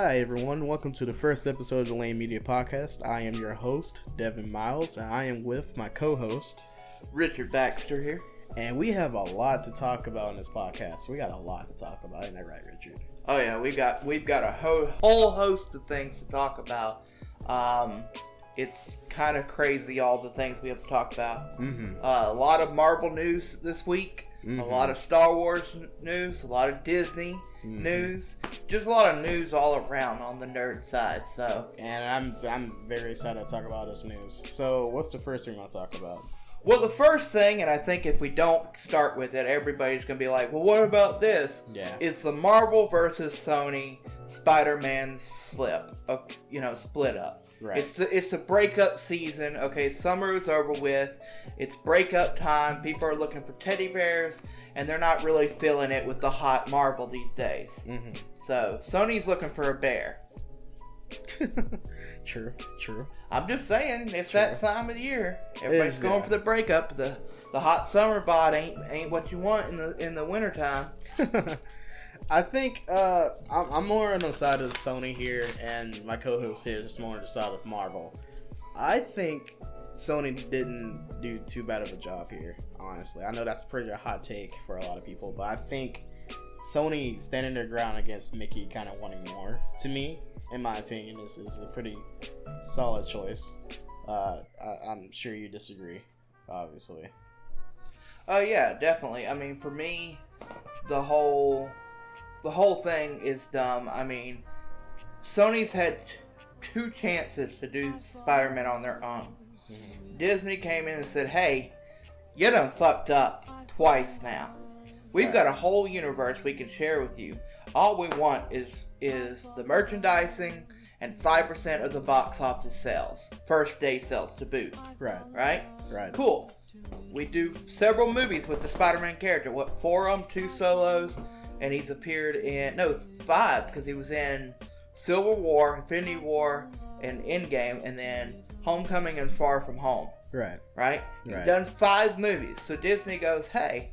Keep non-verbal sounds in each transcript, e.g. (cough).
Hi, everyone. Welcome to the first episode of the Lame Media Podcast. I am your host, Devin Miles, and I am with my co host, Richard Baxter here. And we have a lot to talk about in this podcast. We got a lot to talk about, isn't that right, Richard? Oh yeah, we got we've got a ho- whole host of things to talk about. Um, it's kind of crazy all the things we have to talk about. Mm-hmm. Uh, a lot of Marvel news this week. Mm-hmm. A lot of Star Wars news, a lot of Disney Mhm. news, just a lot of news all around on the nerd side. So, And I'm I'm very excited to talk about this news. So, what's the first thing I'll talk about? well, the first thing, and I think if we don't start with it, everybody's gonna be like, "Well, what about this?" Yeah. It's the Marvel versus Sony Spider-Man slip, uh, you know, split up. Right. It's the it's the breakup season. Okay, summer is over with. It's breakup time. People are looking for teddy bears, and they're not really feeling it with the hot Marvel these days. mm-hmm. So Sony's looking for a bear. (laughs) true, true. I'm just saying, it's Sure. that time of the year. Everybody's going for the breakup. The the hot summer bod ain't ain't what you want in the in the wintertime. (laughs) I think uh, I'm, more on the side of Sony here, and my co-host here is more on the side of Marvel. I think Sony didn't do too bad of a job here. Honestly, I know that's pretty a hot take for a lot of people, but I think Sony standing their ground against Mickey, kind of wanting more. To me, in my opinion, is is a pretty solid choice. Uh, I, I'm sure you disagree, obviously. Oh yeah, definitely. I mean, for me, the whole the whole thing is dumb. I mean, Sony's had two chances to do Spider-Man on their own. Disney came in and said, "Hey, you done fucked up twice now. We've got a whole universe we can share with you. All we want is is the merchandising and five percent of the box office sales, first day sales to boot. Right, Right? right. Cool. We do several movies with the Spider-Man character. What four of them? Two solos, and he's appeared in no five because he was in Civil War, Infinity War, and Endgame, and then Homecoming and Far From Home. Right. Right? He's Right. done five movies. So Disney goes, hey,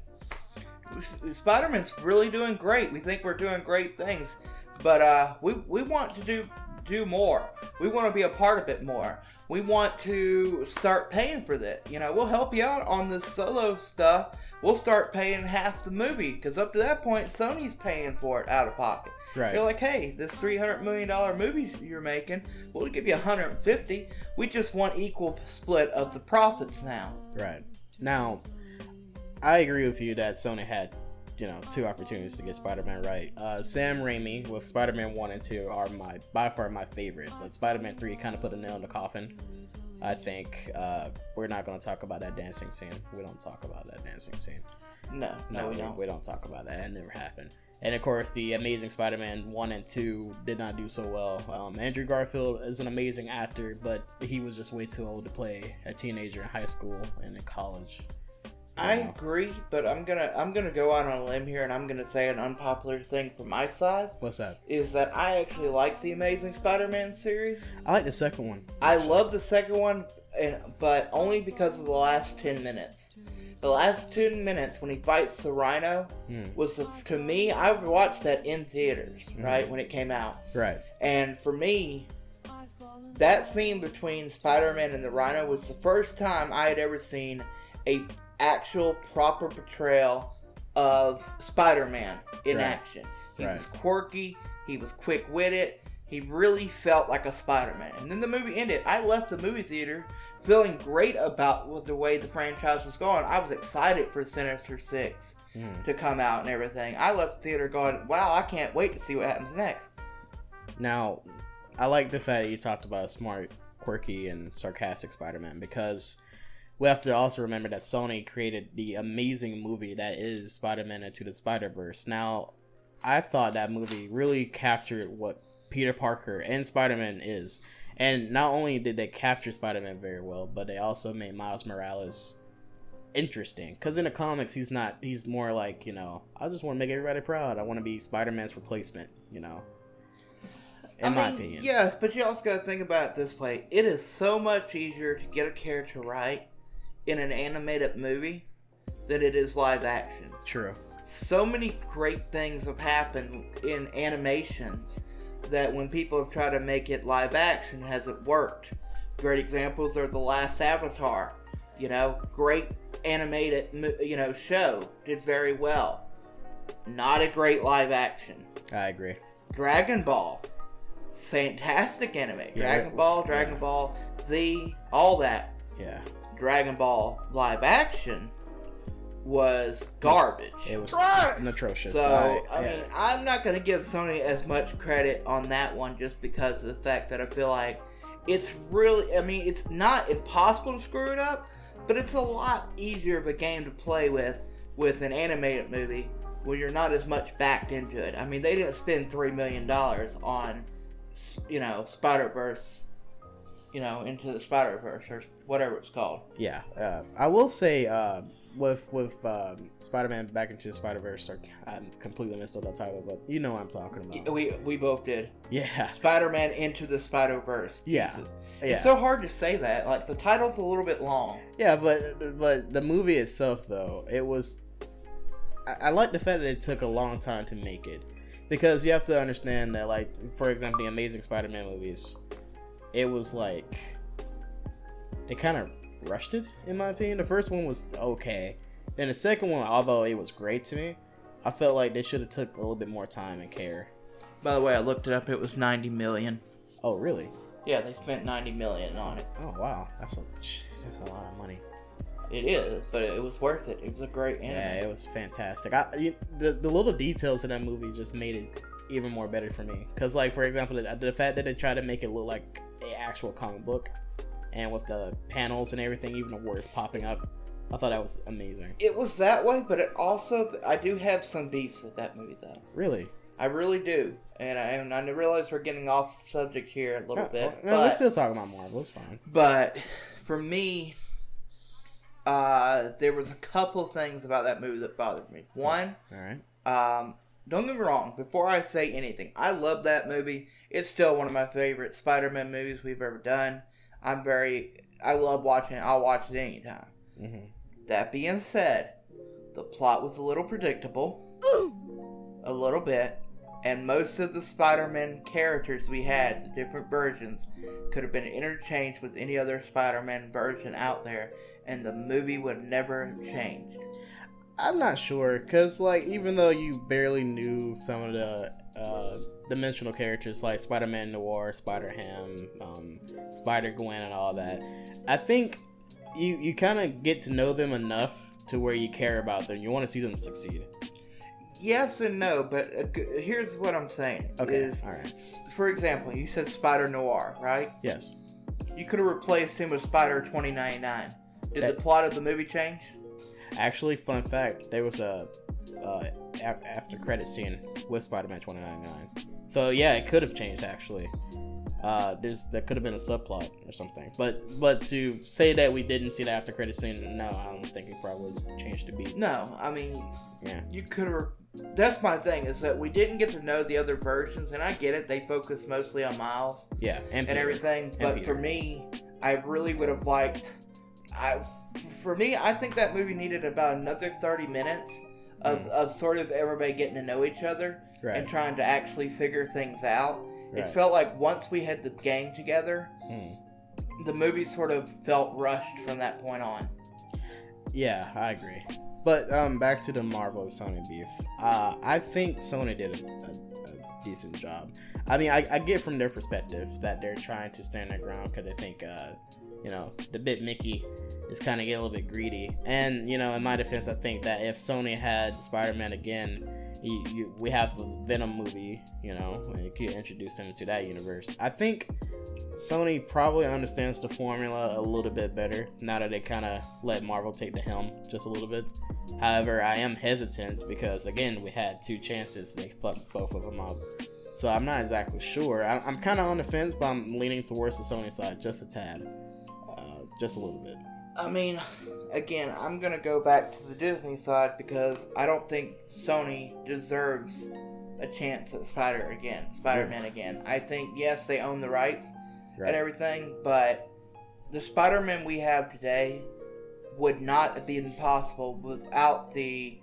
Spider-Man's really doing great. We think we're doing great things, but uh, we we want to do do more. We want to be a part of it more. We want to start paying for that. You know, we'll help you out on the solo stuff. We'll start paying half the movie because up to that point, Sony's paying for it out of pocket. Right. They're like, hey, this three hundred million dollar movie you're making, we'll give you 150. We just want equal split of the profits now. Right. Now, I agree with you that Sony had, you know, two opportunities to get Spider-Man right. Uh, Sam Raimi with Spider-Man 1 and 2 are my by far my favorite, but Spider-Man 3 kind of put a nail in the coffin. I think uh, we're not going to talk about that dancing scene. We don't talk about that dancing scene. No, no, we don't. We don't talk about that. That never happened. And of course, the Amazing Spider-Man one and two did not do so well. Um, Andrew Garfield is an amazing actor, but he was just way too old to play a teenager in high school and in college. I agree, but I'm gonna I'm gonna go out on a limb here, and I'm gonna say an unpopular thing from my side What's that? is that I actually like the Amazing Spider-Man series. I like the second one. I love the second one, and but only because of the last ten minutes. The last ten minutes when he fights the Rhino Hmm. was the, to me. I watched that in theaters, right when it came out, Right. and for me, that scene between Spider-Man and the Rhino was the first time I had ever seen a actual proper portrayal of Spider-Man in Right. action. He Right. was quirky, he was quick-witted, he really felt like a Spider-Man. And then the movie ended. I left the movie theater feeling great about what the way the franchise was going. I was excited for Sinister Six Hmm. to come out and everything. I left the theater going, "Wow, I can't wait to see what happens next." Now, I like the fact that you talked about a smart, quirky, and sarcastic Spider-Man because we have to also remember that Sony created the amazing movie that is Spider-Man Into the Spider-Verse. Now, I thought that movie really captured what Peter Parker and Spider-Man is. And not only did they capture Spider-Man very well, but they also made Miles Morales interesting. Because in the comics, he's not. He's more like you know. I just want to make everybody proud. I want to be Spider-Man's replacement. You know. In I my mean, opinion. Yes, but you also got to think about it this way. It is so much easier to get a character right in an animated movie than it is live action. True. So many great things have happened in animations that when people have tried to make it live action, hasn't worked. Great examples are the last Avatar. You know, great animated you know show did very well. Not a great live action. I agree. Dragon Ball, fantastic anime. Dragon it- Ball, Dragon yeah. Ball Z, all that. Yeah, Dragon Ball live action was garbage. it was Right. atrocious. So I, yeah. mean, I'm not gonna give Sony as much credit on that one just because of the fact that I feel like it's really. I mean, it's not impossible to screw it up, but it's a lot easier of a game to play with with an animated movie where you're not as much backed into it. I mean, they didn't spend three million dollars on, you know, Spider Verse. You know, into the Spider Verse or whatever it's called. Yeah, uh, I will say uh, with with um, Spider-Man Back into the Spider-Verse, I completely missed up that title, but you know what I'm talking about. We we both did. Yeah, Spider-Man into the Spider-Verse. Yeah. Jesus. yeah, It's so hard to say that. Like the title's a little bit long. yeah. But but the movie itself, though, it was. I, I like the fact that it took a long time to make it, because you have to understand that, like, for example, the Amazing Spider-Man movies, it was like it kind of rushed it, in my opinion. The first one was okay, then the second one, although it was great to me, I felt like they should have took a little bit more time and care. By the way, I looked it up. It was 90 million. Oh, really? Yeah, they spent 90 million on it. Oh, wow. That's a that's a lot of money. It is, but it was worth it. It was a great anime. Yeah, it was fantastic. I, you, the the little details in that movie just made it even more better for me. Cause like for example, the, the fact that they tried to make it look like a actual comic book, and with the panels and everything, even the words popping up, I thought that was amazing. It was that way, but it also I do have some beefs with that movie though. Really? I really do, and I and I realize we're getting off subject here a little No, bit, no, but we're still talking about Marvel. It's fine. But for me, uh, there was a couple things about that movie that bothered me. One, All right. um, don't get me wrong. Before I say anything, I love that movie. It's still one of my favorite Spider-Man movies we've ever done. I'm very, I love watching it. I'll watch it anytime. hmm That being said, the plot was a little predictable, a little bit, and most of the Spider-Man characters we had, the different versions, could have been interchanged with any other Spider-Man version out there, and the movie would never have changed. I'm not sure, cause like even though you barely knew some of the uh, dimensional characters like Spider-Man Noir, Spider-Ham, um, Spider-Gwen, and all that, I think you you kind of get to know them enough to where you care about them. You want to see them succeed. Yes and no, but uh, g- here's what I'm saying: Okay. is all right. for example, you said Spider Noir, right? Yes. You could have replaced him with Spider 2099. Did That- the plot of the movie change? Actually, fun fact: there was a uh, a- after credit scene with Spider-Man 2099. So yeah, it could have changed actually. Uh, there's there could have been a subplot or something, but but to say that we didn't see the after credit scene, no, I don't think it probably was changed to be. No, I mean Yeah, you could have. That's my thing is that we didn't get to know the other versions, and I get it. They focus mostly on Miles yeah, and, and everything, but Peter. for me, I really would have liked. I, for me, I think that movie needed about another thirty minutes of, Mm. of sort of everybody getting to know each other Right, and trying to actually figure things out. It felt like once we had the gang together, Mm. the movie sort of felt rushed from that point on. Yeah, I agree. But um, back to the Marvel Sony beef. Uh, I think Sony did a, a, a decent job. I mean, I, I get from their perspective that they're trying to stand their ground because they think, uh, you know, the bit Mickey is kind of getting a little bit greedy. And you know, in my defense, I think that if Sony had Spider-Man again, you, you, we have this Venom movie, you know, and you could introduce him to that universe. I think Sony probably understands the formula a little bit better now that they kind of let Marvel take the helm just a little bit. However, I am hesitant because again, we had two chances, they fucked both of them up. So I'm not exactly sure. I, I'm kind of on the fence, but I'm leaning towards the Sony side just a tad, uh, just a little bit. I mean, again, I'm gonna go back to the Disney side because I don't think Sony deserves a chance at Spider again, Spider-Man again. I think yes, they own the rights Right. and everything, but the Spider-Man we have today would not have been possible without the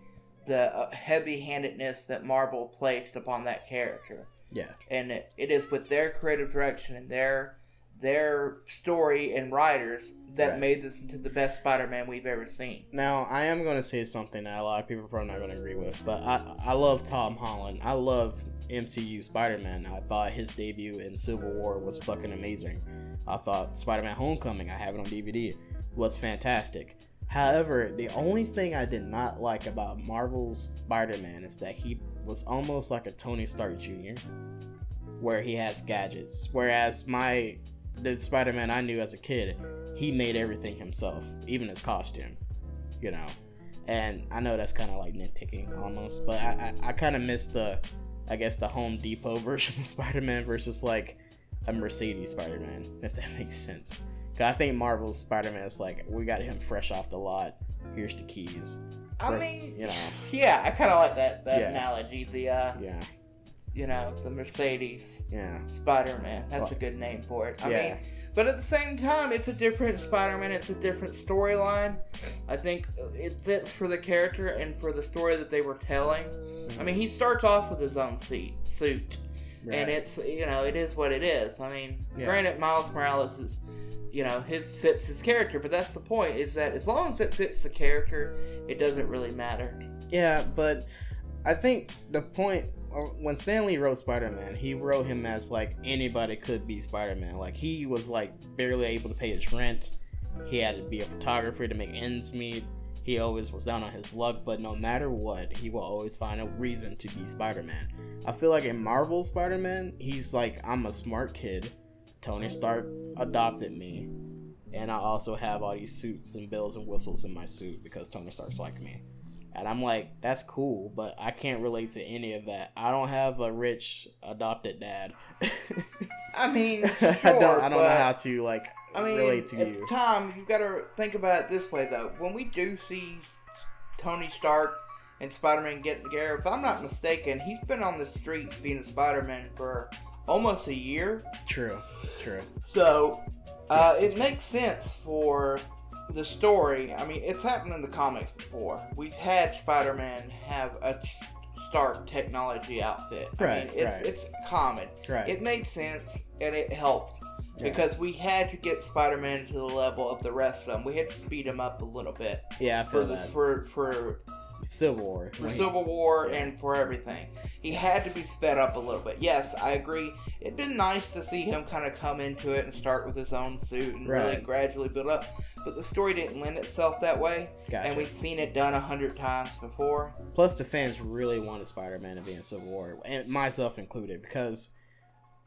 the uh, heavy-handedness that Marvel placed upon that character. Yeah. and it, it is with their creative direction and their their story and writers that Right. made this into the best Spider-Man we've ever seen. Now, I am going to say something that a lot of people are probably not going to agree with, but I, I love Tom Holland. I love MCU Spider Man. I thought his debut in Civil War was fucking amazing. I thought Spider Man Homecoming, I have it on DVD, was fantastic. However, the only thing I did not like about Marvel's Spider Man is that he was almost like a Tony Stark Jr., where he has gadgets. Whereas my the Spider Man I knew as a kid, he made everything himself, even his costume, you know. And I know that's kind of like nitpicking almost, but I, I, I kind of miss the, I guess, the Home Depot (laughs) version of Spider Man versus like a Mercedes Spider Man, if that (laughs) makes sense. Cause I think Marvel's Spider Man is like, we got him fresh off the lot. Here's the keys. I mean, you know. yeah, I kind of like that that Yeah. analogy. The uh, Yeah, you know, the Mercedes yeah, Spider-Man. That's Well, a good name for it. I yeah. mean, but at the same time, it's a different Spider-Man. It's a different storyline. I think it fits for the character and for the story that they were telling. I mean, he mm-hmm. starts off with his own seat, suit, Right. and it's you know it is what it is. I mean, Yeah. granted, Miles Morales is you know his fits his character, but that's the point is that as long as it fits the character, it doesn't really matter. Yeah, but I think the point Oh, when Stan Lee wrote Spider Man, he wrote him as like anybody could be Spider Man. Like he was like barely able to pay his rent. He had to be a photographer to make ends meet. He always was down on his luck, but no matter what, he will always find a reason to be Spider Man. I feel like in Marvel Spider Man, he's like, I'm a smart kid. Tony Stark adopted me. And I also have all these suits and bells and whistles in my suit because Tony Stark's like me. And I'm like, that's cool, but I can't relate to any of that. I don't have a rich adopted dad. (laughs) I mean, sure, I don't. I don't know how to like I mean, relate to at you. the time, you got to think about it this way, though. When we do see Tony Stark and Spider-Man getting together, if I'm not mistaken, he's been on the streets being a Spider-Man for almost a year. True. True. So, uh, it makes sense for the story. I mean, it's happened in the comics before. We've had Spider-Man have a Stark technology outfit. I Right, mean, it's, right. it's common. Right. It made sense and it helped Yeah. because we had to get Spider-Man to the level of the rest of them. We had to speed him up a little bit yeah, I for this that. for for Civil War. for he- Civil War yeah. and for everything. He had to be sped up a little bit. Yes, I agree. It'd been nice to see him kind of come into it and start with his own suit and really gradually build up. But the story didn't lend itself that way, Gotcha. and we've seen it done a hundred times before. Plus, the fans really wanted Spider-Man to be in Civil War, and myself included, because,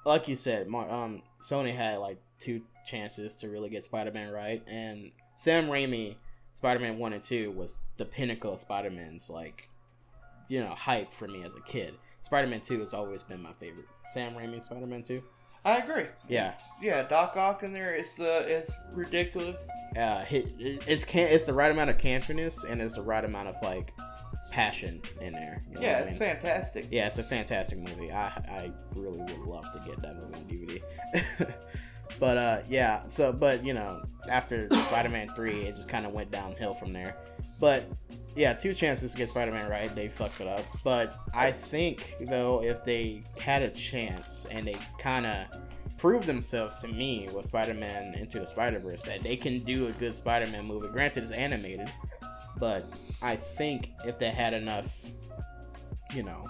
like you said, um, Sony had like two chances to really get Spider-Man right, and Sam Raimi, Spider-Man One and Two was the pinnacle of Spider-Man's like, you know, hype for me as a kid. Spider-Man Two has always been my favorite. Sam Raimi Spider-Man Two. I agree. Yeah, Yeah, Doc Ock in there is the is ridiculous. uh, he- it's can it's the right amount of campiness and it's the right amount of like passion in there. you know Yeah, what I it's mean? fantastic. Yeah, it's a fantastic movie. I I really would love to get that movie on DVD. (laughs) but uh yeah, so but you know, after Spider-Man 3, it just kind of went downhill from there. But yeah, two chances to get Spider-Man right, they fucked it up. But I think though if they had a chance and they kind of proved themselves to me with Spider-Man into the Spider-Verse that they can do a good Spider-Man movie. Granted it's animated, but I think if they had enough you know,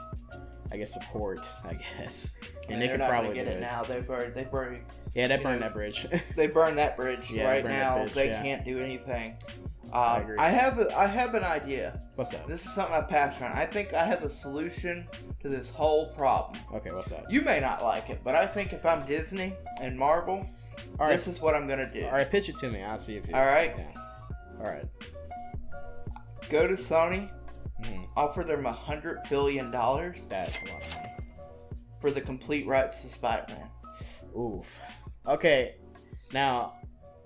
I guess support, I guess. And they they're could probably get it it. now. They burned. They burned. Yeah, they burned know. that bridge. (laughs) They burned that bridge Yeah, right burn now. bridge, they yeah. can't do anything. I Um, agree. I have a, I have an idea. what's up? This is something I passed around. I think I have a solution to this whole problem. Okay, what's up? You may not like it, but I think if I'm Disney and Marvel, All right, this is what I'm gonna do. all right, pitch it to me. I'll see if you. All right. Yeah. All right. Go to Sony, Mhm. offer them a hundred billion dollars That's a lot of money. for the complete rights to Spider-Man, Oof. Okay. Now.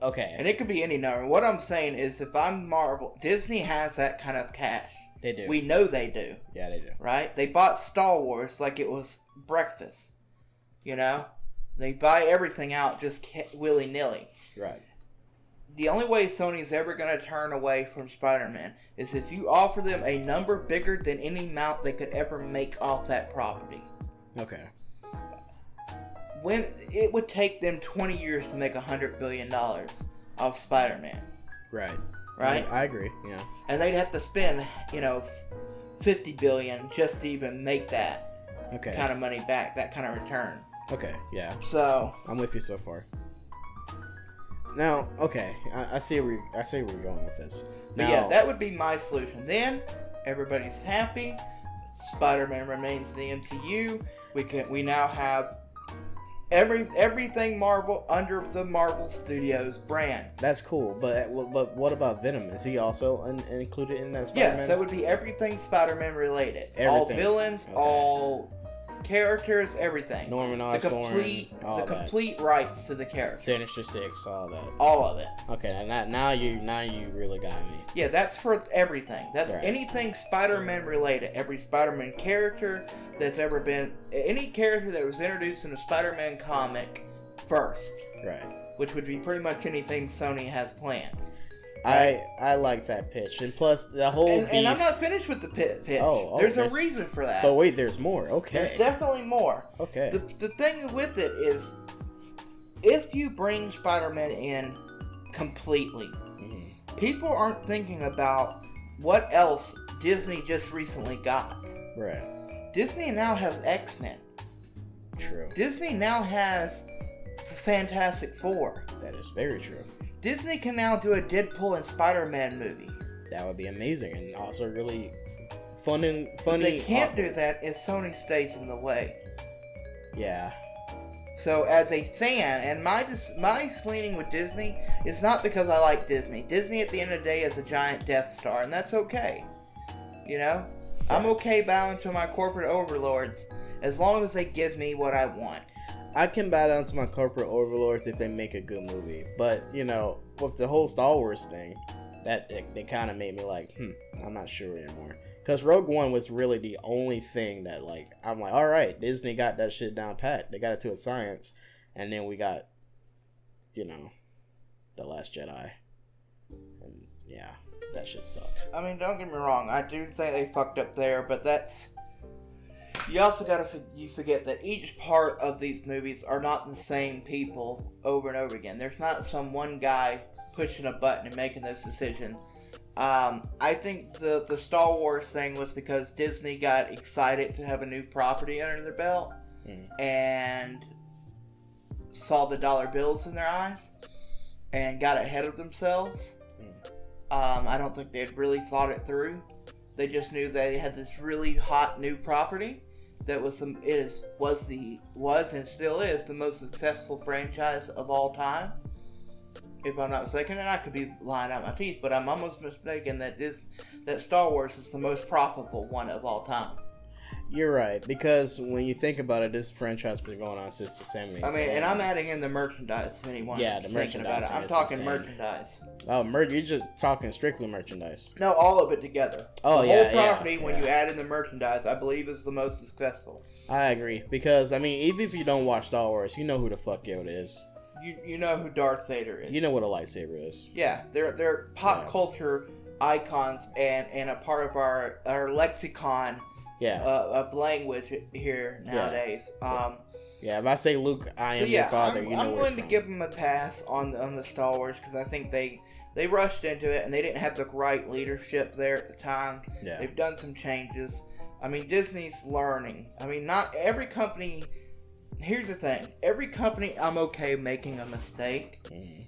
Okay. and it could be any number. What I'm saying is, if I'm Marvel, Disney has that kind of cash. they do. We know they do. yeah, they do. right? They bought Star Wars like it was breakfast. You know? They buy everything out just willy nilly. Right. The only way Sony's ever going to turn away from Spider Man is if you offer them a number bigger than any amount they could ever make off that property. Okay. When it would take them 20 years to make a hundred billion dollars off Spider-Man, Right. right? I, I agree. Yeah. and they'd have to spend, you know, 50 billion just to even make that Okay. kind of money back, that kind of return. Okay. Yeah. So, I'm with you so far. Now, okay, I, I see where I see where you're going with this. but Now, yeah, that would be my solution. Then everybody's happy. Spider-Man remains in the MCU. We can we now have every everything Marvel under the Marvel Studios brand. that's cool, but but what about Venom? Is he also in, included in that Spider-Man? Yes, that would be everything Spider-Man related. All villains, Okay. all characters, everything. Norman Osborn. the complete the that. complete rights to the character. Sinister Six, all that. All of it. Okay, now, now you now you really got me. Yeah, that's for everything. That's Right. anything Spider-Man related. Every Spider-Man character that's ever been any character that was introduced in a Spider-Man comic first, Right. which would be pretty much anything Sony has planned. I I like that pitch, and plus the whole And, beef. and I'm not finished with the pit pitch. Oh, oh, there's a reason for that. Oh wait, there's more. Okay, there's definitely more. Okay. The, the thing with it is, if you bring Spider-Man in completely, Mhm. people aren't thinking about what else Disney just recently got. Right. Disney now has X-Men. True. Disney now has the Fantastic Four. That is very true. Disney can now do a Deadpool and Spider-Man movie. That would be amazing, and also really fun and But funny. they can't uh, do that if Sony stays in the way. Yeah. So as a fan, and my dis- my leaning with Disney is not because I like Disney. Disney at the end of the day is a giant Death Star, and that's okay. You know, I'm okay bowing to my corporate overlords as long as they give me what I want. I can bow down to my corporate overlords if they make a good movie, but you know, with the whole Star Wars thing, that it kind of made me like, hmm, I'm not sure anymore. Because Rogue One was really the only thing that, like, I'm like, all right, Disney got that shit down pat. They got it to a science, and then we got, you know, the Last Jedi, and yeah, that shit sucked. I mean, don't get me wrong. I do think they fucked up there, but that's. You also gotta f- you forget that each part of these movies are not the same people over and over again. There's not some one guy pushing a button and making those decisions. Um, I think the the Star Wars thing was because Disney got excited to have a new property under their belt Mm. and saw the dollar bills in their eyes and got ahead of themselves. Um, I don't think they had really thought it through. They just knew they had this really hot new property that was the is was the was and still is the most successful franchise of all time. If I'm not mistaken, and I could be lying out my teeth, but I'm almost mistaken that this that Star Wars is the most profitable one of all time. You're right because when you think about it, this franchise has been going on since the 70s. I mean, and I'm adding in the merchandise. If anyone Yeah, the thinking about it, I'm talking merchandise. oh, mer- you're just talking strictly merchandise. No, all of it together. Oh, the yeah, whole yeah, property, when yeah. you add in the merchandise, I believe is the most successful. I agree because I mean, even if you don't watch Star Wars, you know who the fuck Yoda is. You you know who Darth Vader is. You know what a lightsaber is. yeah, they're they're pop Yeah. culture icons and and a part of our our lexicon Yeah, uh, of language here Yeah. nowadays. Um, yeah. If I say Luke, I am so yeah, your father, I'm, you know I'm willing to give them a pass on on the Star Wars because I think they they rushed into it and they didn't have the right leadership there at the time. Yeah, They've done some changes. I mean, Disney's learning. I mean, not every company. Here's the thing: every company, I'm okay making a mistake. Mhm.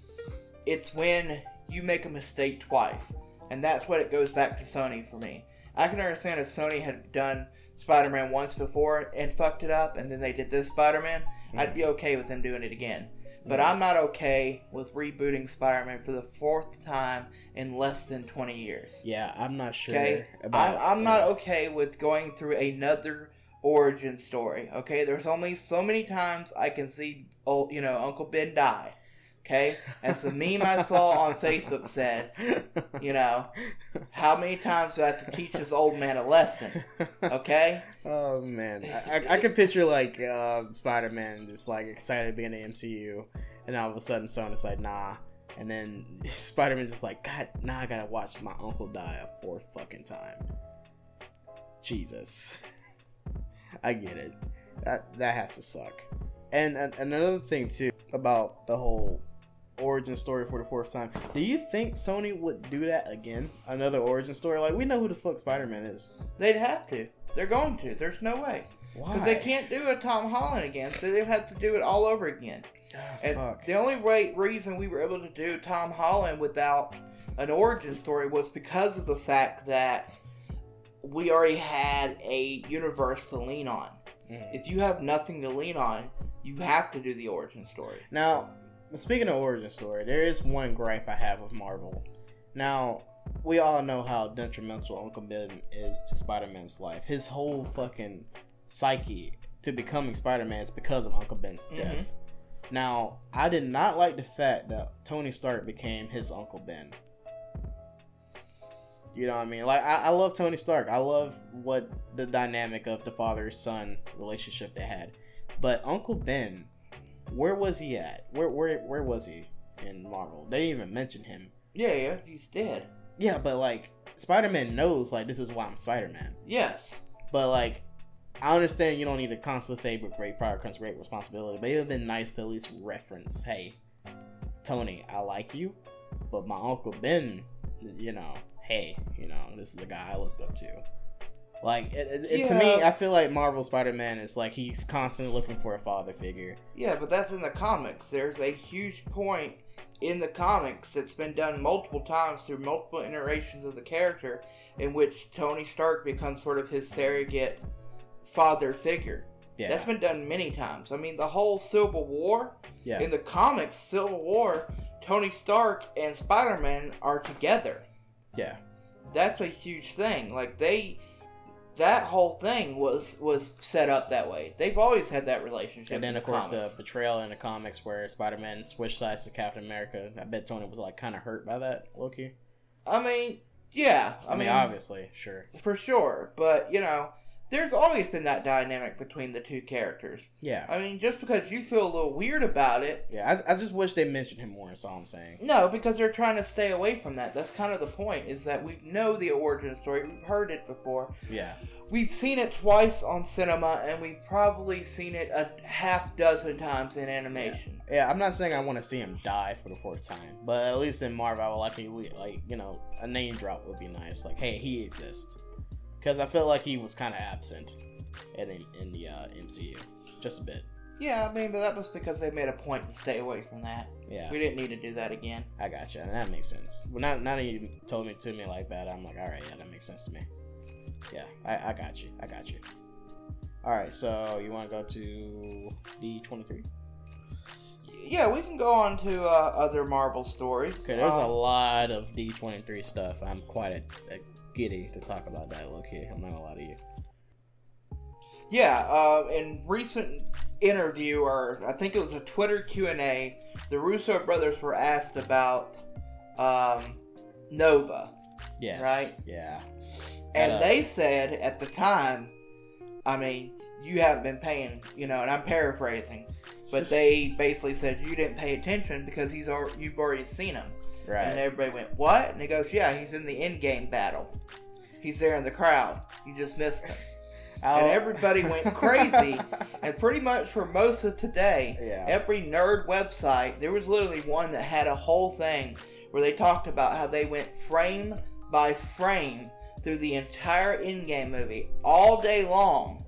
It's when you make a mistake twice, and that's what it goes back to Sony for me. I can understand if Sony had done Spider-Man once before and fucked it up, and then they did this Spider-Man, I'd be okay with them doing it again. But Mhm. I'm not okay with rebooting Spider-Man for the fourth time in less than 20 years. yeah. I'm not sure Okay, about. I'm, I'm not okay with going through another origin story. Okay, there's only so many times I can see, oh, you know, Uncle Ben die. Okay, as the meme I saw on Facebook said, you know, how many times do I have to teach this old man a lesson? Okay, Oh man, I, I, I can picture like uh, Spider-Man just like excited to be in the MCU, and all of a sudden Sony's like, nah, and then (laughs) Spider-Man just like, God, now I gotta watch my uncle die a fourth fucking time. Jesus, (laughs) I get it. That that has to suck. And, and another thing too about the whole origin story for the fourth time. Do you think Sony would do that again? Another origin story? Like we know who the fuck Spider Man is. They'd have to. They're going to. There's no way Why? because they can't do a Tom Holland again, so they'd have to do it all over again. Ah, And fuck. the only way reason we were able to do Tom Holland without an origin story was because of the fact that we already had a universe to lean on. Mhm. If you have nothing to lean on, you have to do the origin story. Now, speaking of origin story, there is one gripe I have with Marvel. Now, we all know how detrimental Uncle Ben is to Spider Man's life. His whole fucking psyche to becoming Spider Man is because of Uncle Ben's Mhm. death. Now, I did not like the fact that Tony Stark became his Uncle Ben. You know what I mean? Like, I, I love Tony Stark. I love what the dynamic of the father son relationship they had. But Uncle Ben, where was he at? Where where where was he in Marvel? They didn't even mention him. Yeah, yeah, he's dead. Yeah, but like Spider Man knows like this is why I'm Spider Man. Yes. But like I understand you don't need to constantly say with great power comes great responsibility, but it would have been nice to at least reference, hey, Tony, I like you, but my Uncle Ben, you know, hey, you know, this is the guy I looked up to. Like it, it, it- to me, I feel like Marvel Spider Man is like he's constantly looking for a father figure. Yeah, but that's in the comics. There's a huge point in the comics that's been done multiple times through multiple iterations of the character in which Tony Stark becomes sort of his surrogate father figure. Yeah, That's been done many times. I mean, the whole Civil War, yeah, in the comics, Civil War, Tony Stark and Spider Man are together. yeah. That's a huge thing. Like, they. That whole thing was was set up that way. They've always had that relationship. And then, of course, comics. the betrayal in the comics where Spider Man switched sides to Captain America. I bet Tony was like kind of hurt by that, low key. I mean, yeah. I, mean, obviously, sure. for sure. But you know, there's always been that dynamic between the two characters. Yeah, I mean, just because you feel a little weird about it, yeah. I, I just wish they mentioned him more. That's all I'm saying. no, because they're trying to stay away from that. That's kind of the point. Is that we know the origin story. We've heard it before. Yeah, We've seen it twice on cinema, and we've probably seen it a half dozen times in animation. yeah. I'm not saying I want to see him die for the fourth time, but at least in Marvel, I would like like you know a name drop would be nice. Like, hey, he exists, because I felt like he was kind of absent in in the uh, MCU, just a bit. Yeah, I mean, but that was because they made a point to stay away from that. Yeah, We didn't need to do that again. I got you, and that makes sense. Well, not now that you told me to me like that, I'm like, all right, yeah, that makes sense to me. Yeah, I, I got you. I got you. All right, so you want to go to D23? Yeah, we can go on to uh, other Marvel stories. Okay, there's a Um, lot of D23 stuff. I'm quite a, a giddy to talk about that, low key. I'm not gonna lie to you. Yeah, uh, in recent interview, or I think it was a Twitter Q and A, the Russo brothers were asked about um, Nova, Yes. Right. Yeah. and Uh, they said at the time, I mean, you haven't been paying, you know, and I'm paraphrasing, but they basically said you didn't pay attention because he's al- you've already seen him, and everybody went, "What?" And he goes, "Yeah, he's in the Endgame battle. He's there in the crowd. You just missed him." (laughs) and oh. everybody went crazy. (laughs) And pretty much for most of today, Yeah. every nerd website, there was literally one that had a whole thing where they talked about how they went frame by frame through the entire Endgame movie all day long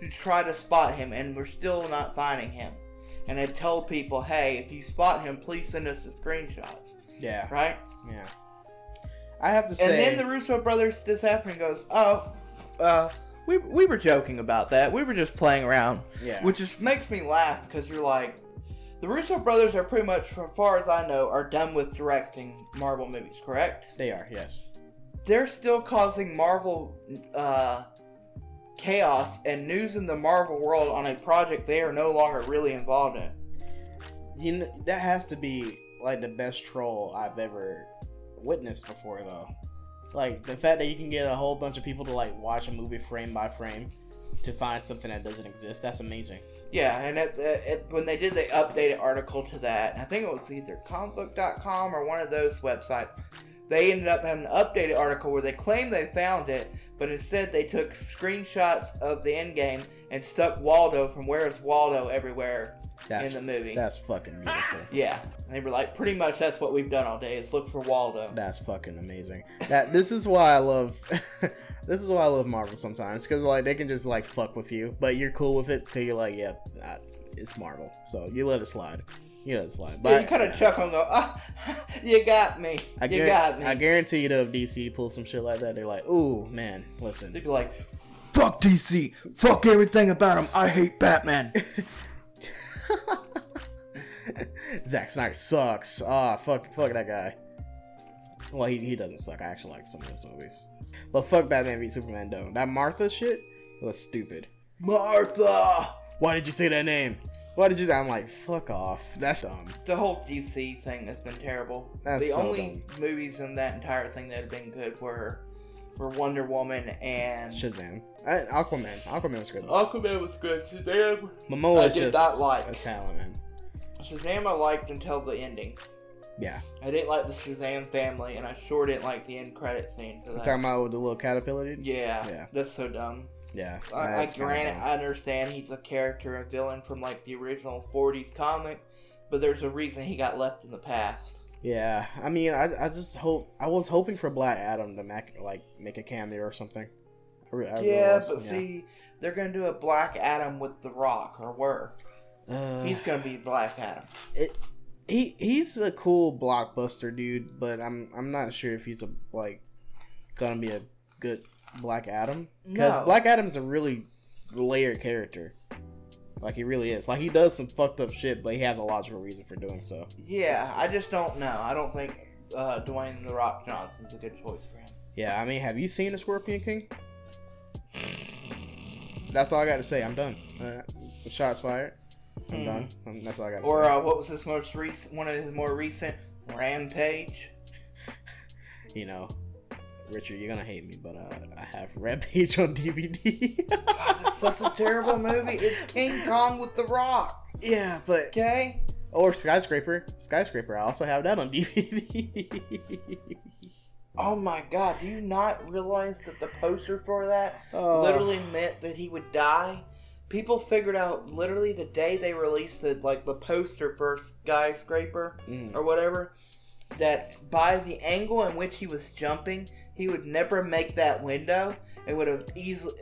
to try to spot him, and we're still not finding him. And they told people, "Hey, if you spot him, please send us the screenshots." Yeah. Right? Yeah. I have to say. And then the Russo brothers this afternoon goes, "Oh, uh, we we were joking about that. We were just playing around." yeah. Which just makes me laugh because you're like, the Russo brothers are pretty much, from far as I know, are done with directing Marvel movies, correct? they are. Yes. They're still causing Marvel uh, chaos and news in the Marvel world on a project they are no longer really involved in. You know, that has to be like the best troll I've ever witnessed before, though. Like the fact that you can get a whole bunch of people to like watch a movie frame by frame to find something that doesn't exist. That's amazing. Yeah, and at the, at, when they did the updated article to that, I think it was either comicbook.com or one of those websites, they ended up having an updated article where they claimed they found it, but instead they took screenshots of the Endgame and stuck Waldo from Where is Waldo everywhere That's in the movie. that's fucking beautiful. (laughs) yeah, and they were like, pretty much that's what we've done all day is look for Waldo. That's fucking amazing. That this is why I love (laughs) this is why I love Marvel sometimes because like they can just like fuck with you, but you're cool with it because you're like, yeah, it's Marvel, so you let it slide. You let it slide. But yeah, you kind of chuckle and go, ah, (laughs) you got me. I, you got me. I guarantee you, though, if DC pulls some shit like that, they're like, "Ooh, man, listen. They'd be like, fuck DC. Fuck everything about him. I hate Batman. (laughs) Zack Snyder sucks. Ah, fuck, fuck that guy." Well, he, he doesn't suck. I actually like some of his movies, but fuck Batman v Superman though. That Martha shit was stupid. Martha. Why did you say that name? Why did you? Say? I'm like, fuck off. That's dumb. The whole DC thing has been terrible. That's the so only movies in that entire thing that have been good were were Wonder Woman and Shazam. I, Aquaman. Aquaman was good. Aquaman was good. Shazam, Momoa is just not like. a talent, man. Shazam I liked until the ending. Yeah. I didn't like the Shazam family, and I sure didn't like the end credit scene for You that. talking about with the little caterpillar dude? yeah, Yeah. that's so dumb. Yeah. I, I that's granted. I understand he's a character, a villain from like the original '40s comic, but there's a reason he got left in the past. Yeah, I mean, I, I just hope I was hoping for Black Adam to make like make a cameo or something. I re- I yeah, was, but see, they're gonna do a Black Adam with The Rock, or were Uh, he's gonna be Black Adam. it, he he's a cool blockbuster dude, but I'm I'm not sure if he's a like gonna be a good Black Adam because No. Black Adam's a really layered character. Like he really is. Like he does some fucked up shit, but he has a logical reason for doing so. Yeah, I just don't know. I don't think uh, Dwayne The Rock Johnson's a good choice for him. Yeah, I mean, have you seen the Scorpion King? That's all I got to say. I'm done. Uh, shots fired. I'm done. Um, that's all I got Or say. uh, what was his most recent? One of his more recent Rampage. (laughs) you know, Richard, you're gonna hate me, but uh, I have Rampage on DVD. God, that's such a terrible movie. It's King Kong with The Rock. yeah, but Okay. or Skyscraper. Skyscraper. I also have that on DVD. Oh my God! Do you not realize that the poster for that Oh. literally meant that he would die? People figured out literally the day they released the like the poster for Skyscraper Mm. or whatever that by the angle in which he was jumping, he would never make that window and would have easily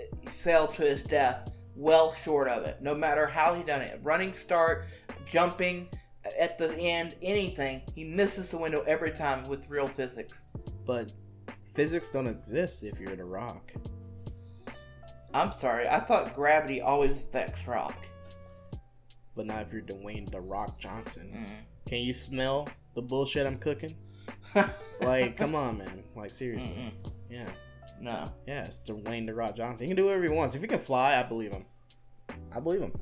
fell to his death well short of it. No matter how he done it, running start, jumping at the end, anything, he misses the window every time with real physics. But physics don't exist if you're the Rock. I'm sorry, I thought gravity always affects rock. But not if you're Dwayne the Rock Johnson. Mm. Can you smell the bullshit I'm cooking? (laughs) Like, come on, man. Like, seriously. Mm-mm. Yeah. no. Yeah, it's Dwayne the Rock Johnson. He can do whatever he wants. If he can fly, I believe him. I believe him.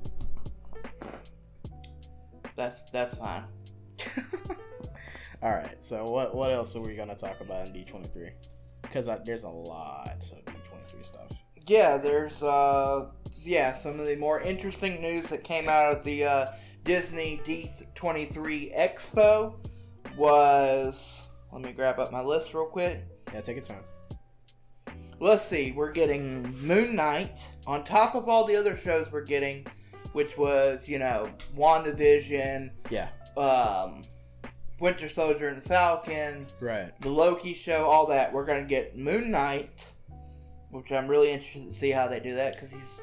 That's that's fine. (laughs) (laughs) All right. So what what else are we gonna talk about in D twenty three? Because there's a lot of D twenty three stuff. Yeah, there's uh yeah, some of the more interesting news that came out of the uh, Disney D23 Expo was let me grab up my list real quick. Yeah, take your time. Let's see, we're getting Moon Knight on top of all the other shows we're getting, which was, you know, WandaVision, Yeah. um Winter Soldier and Falcon, Right. the Loki show, all that. We're gonna get Moon Knight, which I'm really interested to see how they do that because he's,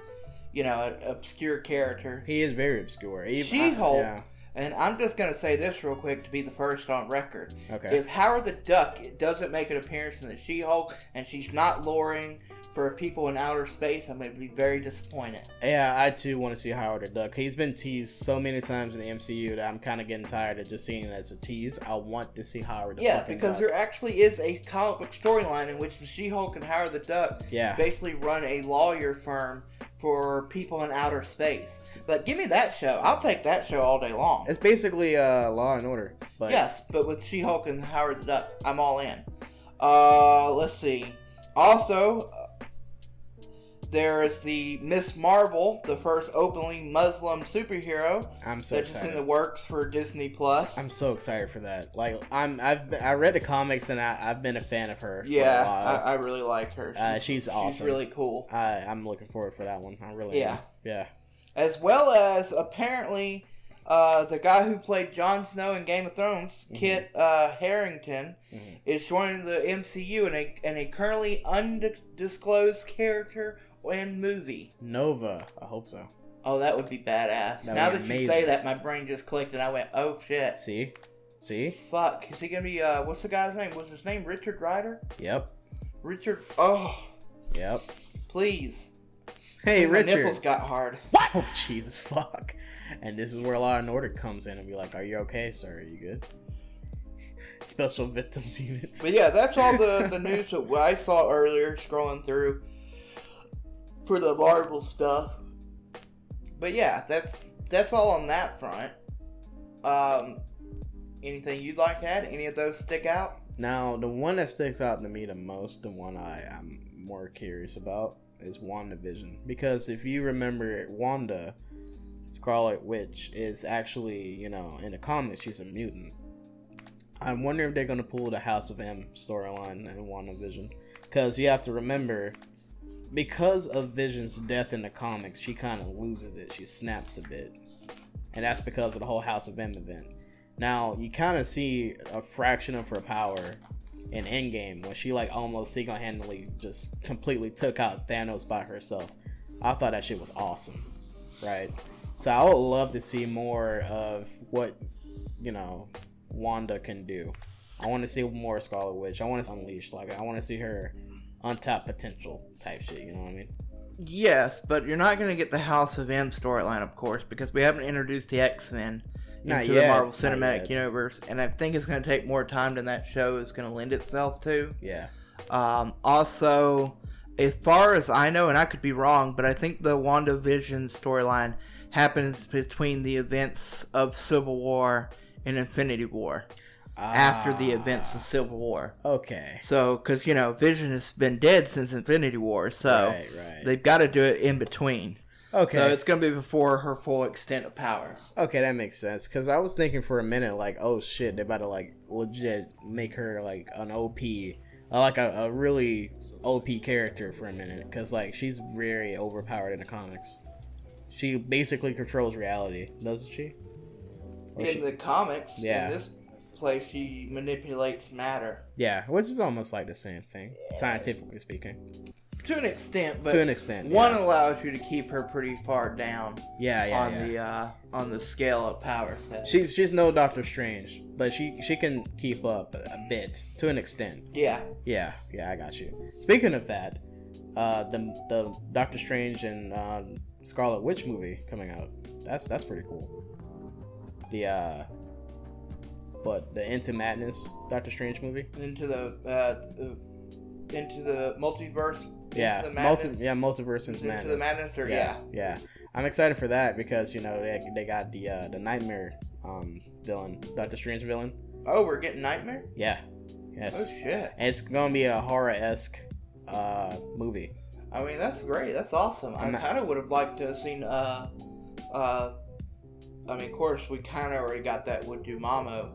you know, an obscure character. He is very obscure. Even- She-Hulk. Yeah. And I'm just gonna say this real quick to be the first on record. Okay. If Howard the Duck doesn't make an appearance in the She-Hulk and she's not luring for people in outer space, I'm gonna be very disappointed. Yeah, I too want to see Howard the Duck. He's been teased so many times in the MCU that I'm kind of getting tired of just seeing it as a tease. I want to see Howard the yeah, because Duck. there actually is a comic book storyline in which the She-Hulk and Howard the Duck Yeah. basically run a lawyer firm for people in outer space. But give me that show. I'll take that show all day long. It's basically uh, Law and Order. But yes, but with She-Hulk and Howard the Duck, I'm all in. Uh, let's see. Also, there is the Miss Marvel, the first openly Muslim superhero I'm so that's in excited. the works for Disney Plus. I'm so excited for that. Like I'm, I've been, I read the comics and I, I've been a fan of her. for a yeah. I, I really like her. Uh, she's awesome. She's really cool. I, I'm looking forward for that one. I really Yeah. am. Yeah. as well as apparently uh, the guy who played Jon Snow in Game of Thrones, Mhm. Kit uh, Harington, Mhm. is joining the MCU in a in a currently undisclosed character and movie. Nova. I hope so. Oh, that would be badass. That'd now that you say that, my brain just clicked and I went, "Oh shit." See, see. Fuck, is he gonna be? Uh, what's the guy's name? Was his name Richard Rider? Yep, Richard. Oh, yep. please. Hey, My Richard. nipples got hard. (laughs) Oh Jesus fuck! And this is where Law and Order comes in and be like, "Are you okay, sir? Are you good?" (laughs) Special Victims (laughs) Units. But yeah, that's all the the news that I saw earlier scrolling through for the Marvel stuff. But yeah, that's that's all on that front. Um, anything you'd like to add? Any of those stick out? Now, the one that sticks out to me the most, the one I am more curious about, is WandaVision. Because if you remember, Wanda, Scarlet Witch, is actually, you know, in the comics, she's a mutant. I'm wondering if they're going to pull the House of M storyline in WandaVision. Because you have to remember, because of Vision's death in the comics, she kind of loses it. She snaps a bit. And that's because of the whole House of M event. Now you kind of see a fraction of her power in Endgame when she like almost single-handedly just completely took out Thanos by herself. I thought that shit was awesome, right? So I would love to see more of what you know Wanda can do. I want to see more Scarlet Witch. I want to unleash like I want to see her untapped potential type shit. You know what I mean? Yes, but you're not going to get the House of M storyline, of course, because we haven't introduced the X Men into yet, the Marvel Cinematic. Universe, and I think it's going to take more time than that show is going to lend itself to. Yeah. Um, also, as far as I know, and I could be wrong, but I think the WandaVision storyline happens between the events of Civil War and Infinity War, after the events of Civil War. Ah, Okay. So, because, you know, Vision has been dead since Infinity War, so right, right. they've got to do it in between. okay. So it's going to be before her full extent of powers. Okay, that makes sense. Cause I was thinking for a minute, like, oh shit, they're about to like legit make her like an OP, uh, like a, a really OP character for a minute. Cause like she's very overpowered in the comics. She basically controls reality, doesn't she? Or In she- the comics, Yeah. in this place, she manipulates matter yeah, which is almost like the same thing, scientifically speaking, to an extent, but to an extent. one yeah. allows you to keep her pretty far down yeah, yeah, on yeah. the uh, on the scale of power set. She's she's no Doctor Strange, but she she can keep up a bit to an extent. yeah, Yeah, yeah, I got you. Speaking of that, uh, the the Doctor Strange and um, Scarlet Witch movie coming out. That's that's pretty cool. The uh, but the Into Madness Doctor Strange movie. into the uh, into the multiverse. into Yeah, the multi, yeah, multiverse into into madness. the madness, or yeah, yeah. yeah. I'm excited for that because you know they, they got the uh, the Nightmare um, villain, Doctor Strange villain. Oh, we're getting nightmare. Yeah, yes. Oh shit! And it's gonna be a horror esque uh, movie. I mean, that's great. That's awesome. I I'm not- kind of would have liked to have seen. Uh, uh, I mean, of course, we kind of already got that with Dormammu.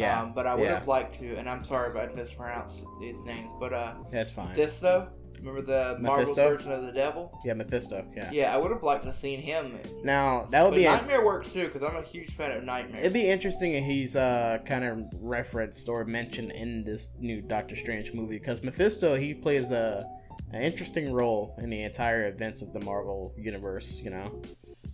Yeah, Um, but I would yeah. have liked to, and I'm sorry if I mispronounced these names, but uh, that's fine. Mephisto, remember the Marvel Mephisto? version of the devil? yeah, Mephisto. Yeah. Yeah, I would have liked to have seen him. Now that would But be a, Nightmare works too, because I'm a huge fan of Nightmare. it'd be interesting if he's uh kind of referenced or mentioned in this new Doctor Strange movie because Mephisto he plays a an interesting role in the entire events of the Marvel universe, you know.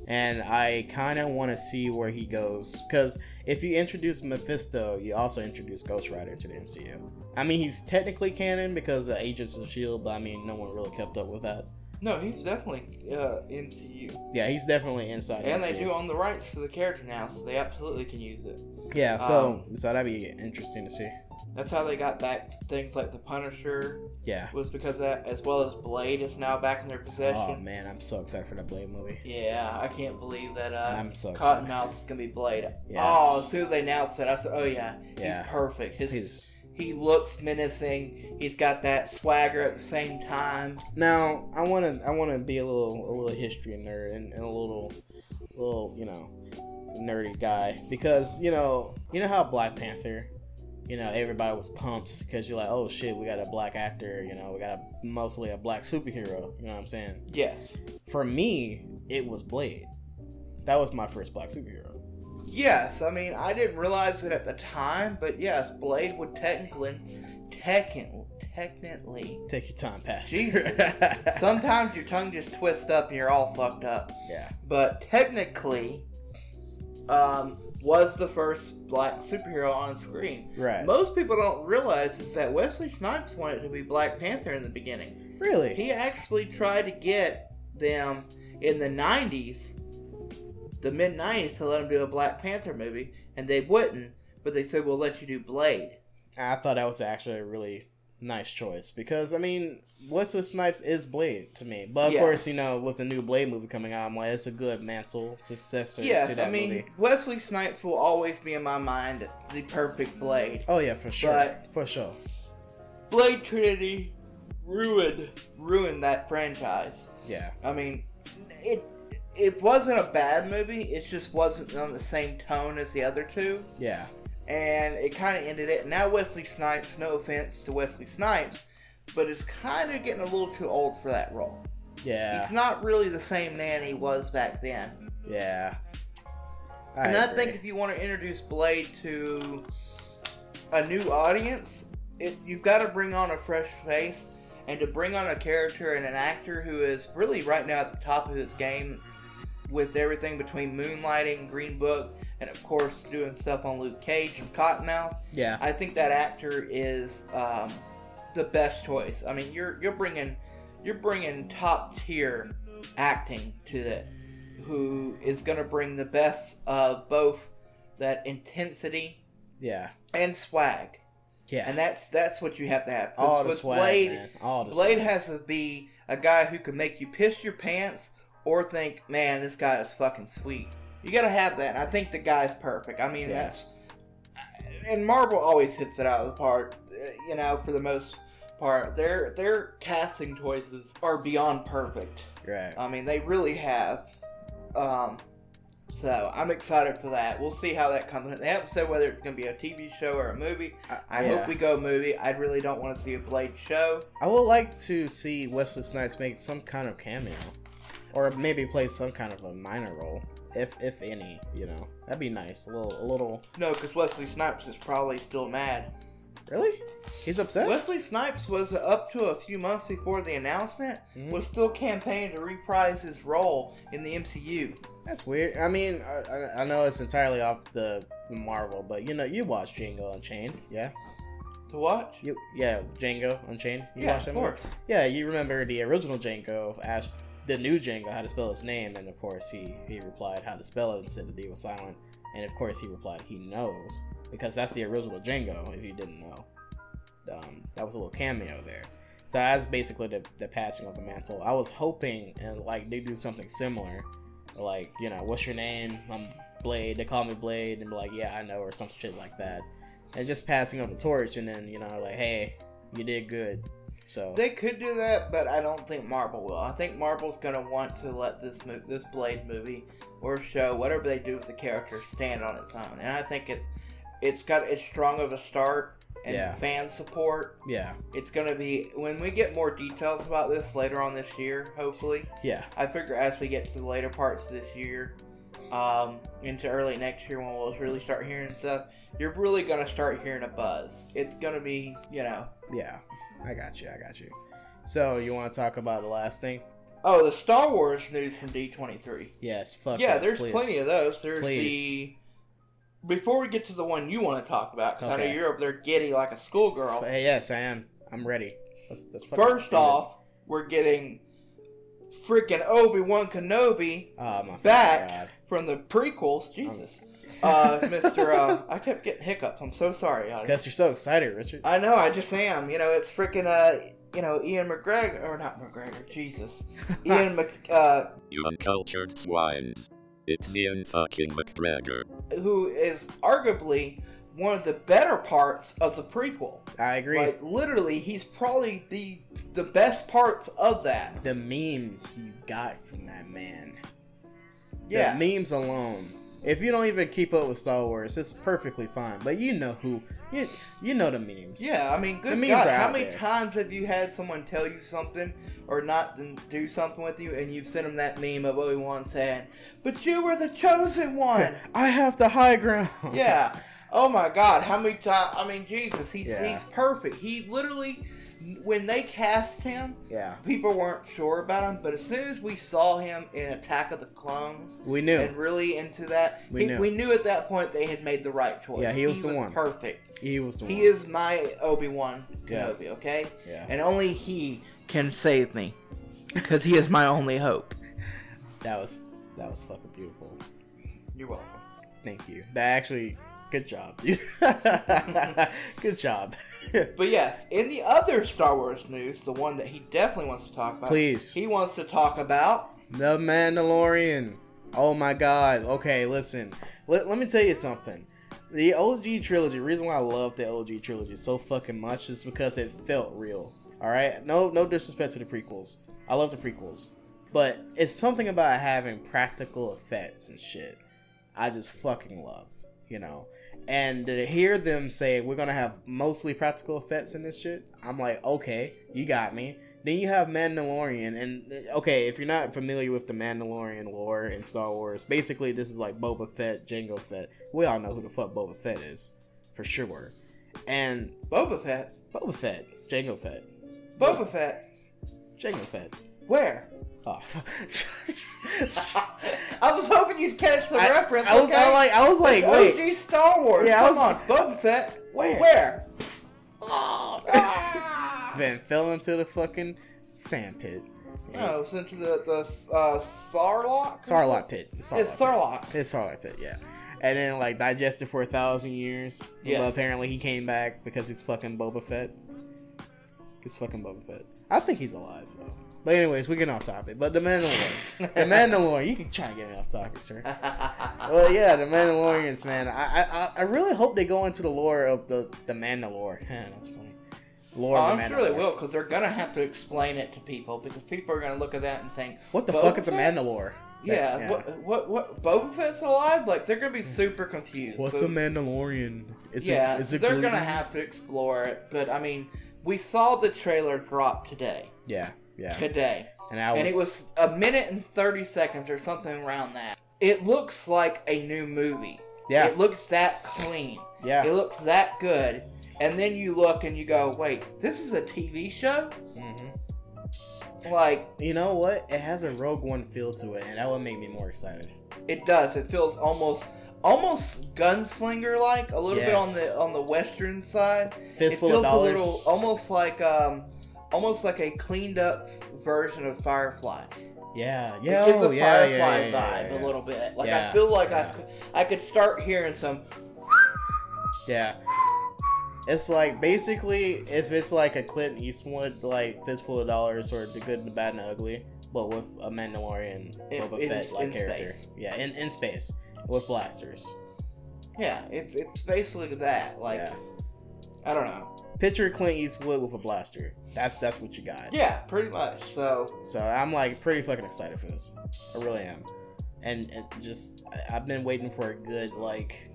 And I kind of want to see where he goes because if you introduce Mephisto, you also introduce Ghost Rider to the MCU. I mean, he's technically canon because of Agents of Shield, but I mean, no one really kept up with that. no, he's definitely uh, MCU, Yeah, he's definitely inside. and they do own the rights to the character now, so they absolutely can use it. Yeah, so Um, so that'd be interesting to see. That's how they got back things like the Punisher Yeah. was because that, as well as Blade is now back in their possession. Oh man, I'm so excited for that Blade movie. Yeah, I can't believe that uh, I'm so. Cottonmouth is gonna be Blade. Yes. Oh, as soon as they announced it, I said, "Oh yeah, Yeah. he's perfect. His He's he looks menacing. He's got that swagger at the same time. now I want to I want to be a little a little history nerd and, and a little little you know nerdy guy because you know you know how Black Panther. You know, everybody was pumped because you're like, oh shit, we got a black actor. You know, we got a, mostly a black superhero. You know what I'm saying? Yes. For me, it was Blade. That was my first black superhero. Yes, I mean I didn't realize it at the time, but yes, Blade would technically, technically, technically. Take your time, Pastor. Jesus. (laughs) Sometimes your tongue just twists up and you're all fucked up. yeah. But technically, um, was the first black superhero on screen. Right. Most people don't realize is that Wesley Snipes wanted to be Black Panther in the beginning. really? He actually tried to get them in the 90s, the mid 90s, to let him do a Black Panther movie, and they wouldn't, but they said, we'll let you do Blade. I thought that was actually a really nice choice because I mean, Wesley Snipes is Blade to me, but of Yes. course, you know, with the new Blade movie coming out, I'm like, it's a good mantle successor to Yes, that I mean, movie. Wesley Snipes will always be in my mind the perfect Blade. Oh yeah, for sure, but- for sure. Blade Trinity ruined ruined that franchise. Yeah, I mean, it it wasn't a bad movie. It just wasn't on the same tone as the other two, yeah, and it kind of ended it. Now Wesley Snipes, no offense to Wesley Snipes, but is kind of getting a little too old for that role. yeah, He's not really the same man he was back then. yeah. and I think if you want to introduce Blade to a new audience, it, you've got to bring on a fresh face, and to bring on a character and an actor who is really right now at the top of his game with everything between Moonlighting, Green Book, and of course doing stuff on Luke Cage as Cottonmouth. yeah, I think that actor is um, the best choice. I mean, you're you're bringing you're bringing top tier acting to it, who is going to bring the best of both that intensity yeah, and swag, yeah. and that's that's what you have to have. all the swag, Blade, man. All the Blade swag. has to be a guy who can make you piss your pants or think, man, this guy is fucking sweet. You gotta have that, and I think the guy's perfect. I mean, Yeah. that's and Marvel always hits it out of the park. You know, for the most part, their their casting choices are beyond perfect. right. I mean, they really have. Um, so I'm excited for that. We'll see how that comes. They haven't said whether it's going to be a TV show or a movie. I Yeah. hope we go movie. I really don't want to see a Blade show. I would like to see Wesley Snipes make some kind of cameo, or maybe play some kind of a minor role, if if any. You know, that'd be nice. A little, a little. No, because Wesley Snipes is probably still mad. Really? He's upset. Wesley Snipes was up to a few months before the announcement Mhm. was still campaigning to reprise his role in the MCU. That's weird. I mean, I, I- know it's entirely off the Marvel, but you know, you watch Django Unchained, yeah? To watch? You, yeah, Django Unchained. You yeah, watched of that movie? Yeah, you remember the original Django asked the new Django how to spell his name, and of course he he replied how to spell it and said the D was silent, and of course he replied he knows because that's the original Django. If you didn't know, um, that was a little cameo there. So that's basically the, the passing of the mantle. I was hoping and like they do something similar, like you know, what's your name? I'm Blade. They call me Blade, and be like, yeah, I know, or some shit like that, and just passing of the torch, and then you know, like, hey, you did good. So They could do that, but I don't think Marvel will. I think Marvel's gonna want to let this mo- this Blade movie or show, whatever they do with the character, stand on its own. And I think it's it's got it's strong of a start and Yeah. fan support. yeah, It's gonna be when we get more details about this later on this year, hopefully. yeah, I figure as we get to the later parts of this year, um, into early next year when we'll really start hearing stuff, you're really gonna start hearing a buzz. It's gonna be, you know, yeah. I got you. I got you. So you want to talk about the last thing? oh, the Star Wars news from D23. Yes. Fuck. yeah, yes, there's please. plenty of those. There's Please. the. Before we get to the one you want to talk about, 'cause I know Okay. you're up there giddy like a schoolgirl. Hey, yes, I am. I'm ready. Let's, let's First off, we're getting freaking Obi Wan Kenobi oh back God. from the prequels. Jesus. Uh, Mr. Uh, I kept getting hiccups. I'm so sorry. audience. Because you're so excited, Richard. I know, I just am. You know, it's freaking, uh, you know, Ian McGregor, or not McGregor, Jesus. (laughs) Ian Mc, uh, You uncultured swines. It's Ewan fucking McGregor. who is arguably one of the better parts of the prequel. I agree. Like, literally, he's probably the the best parts of that. the memes you got from that man. Yeah. The memes alone If you don't even keep up with Star Wars, it's perfectly fine. But you know who you you know the memes. Yeah, I mean, good memes God, are how many there. times have you had someone tell you something or not do something with you, and you've sent them that meme of Obi Wan saying, "But you were the chosen one." (laughs) I have the high ground. yeah. Oh my God, how many times? I mean, Jesus, he's Yeah. he's perfect. He literally, when they cast him, Yeah. people weren't sure about him, but as soon as we saw him in Attack of the Clones. We knew. And really into that, We he- knew. we knew at that point they had made the right choice. Yeah, he was the one. Perfect. He was the He one. He is my Obi Wan Yeah. Kenobi, okay? Yeah. And only he can save me, because he is my only hope. That was that was fucking beautiful. You're welcome. Thank you. That actually good job, dude. (laughs) good job. (laughs) But yes, in the other Star Wars news, the one that he definitely wants to talk about, Please. he wants to talk about. The Mandalorian. Oh my god. Okay, listen. Let, let me tell you something. The OG trilogy, the reason why I love the OG trilogy so fucking much is because it felt real. Alright? No no disrespect to the prequels. I love the prequels. But it's something about having practical effects and shit. I just fucking love, you know. And to hear them say we're gonna have mostly practical effects in this shit, I'm like, okay, you got me. Then you have Mandalorian, and okay, if you're not familiar with the Mandalorian lore in Star Wars, basically this is like Boba Fett, Jango Fett. We all know who the fuck Boba Fett is, for sure. And Boba Fett. Boba Fett, Jango Fett, Boba Fett. Jango Fett. Where? Oh. (laughs) (laughs) I was hoping you'd catch the I, reference. I was, okay? I like, I was like, It's wait, OG Star Wars. Yeah, I was- on, Boba Fett. Where? Where? (laughs) (laughs) then fell into the fucking sand pit. No, it's into the the uh, Sarlacc. Sarlacc pit. It's pit. Sarlacc. It's Sarlacc pit, yeah. And then like digested for a thousand years. Yes. But apparently he came back because he's fucking Boba Fett. He's fucking Boba Fett. I think he's alive though. But anyways, we're getting off topic. But the Mandalorian, the (laughs) Mandalorian, you can try and get me off topic, sir. Well, yeah, the Mandalorians, man. I, I I really hope they go into the lore of the the Mandalore. Man, (laughs) that's funny. Lore Oh, of the I'm sure they will, because they're gonna have to explain it to people, because people are gonna look at that and think, What the Boba fuck is a? Mandalore? Yeah, That- What, what what Boba Fett's alive? Like they're gonna be hmm. super confused. What's So- a Mandalorian? Is yeah, it, is it they're gluten? gonna have to explore it. But I mean, we saw the trailer drop today. Yeah, yeah. Today. And I was, and it was a minute and 30 seconds or something around that. It looks like a new movie. yeah, It looks that clean. yeah. It looks that good. And then you look and you go, wait, this is a TV show? hmm Like, You know what? It has a Rogue One feel to it, and that would make me more excited. it does. It feels almost almost gunslinger like, a little bit on the on the western side. Fistful it feels of dollars. a little almost like um almost like a cleaned up version of Firefly. yeah, yeah, it gives oh, a yeah, Firefly yeah, yeah, vibe a little bit. Like I feel like. I I could start hearing some Yeah. It's like basically if it's like a Clint Eastwood like Fistful of Dollars or The Good, the Bad, and the Ugly, but with a Mandalorian In- Boba in- Fett like character. space. Yeah, in, in space with blasters. Yeah, it's it's basically that. Like. I don't know. Picture Clint Eastwood with a blaster. That's that's what you got. Yeah, pretty much. So So I'm like pretty fucking excited for this. I really am. And, and just I- I've been waiting for a good like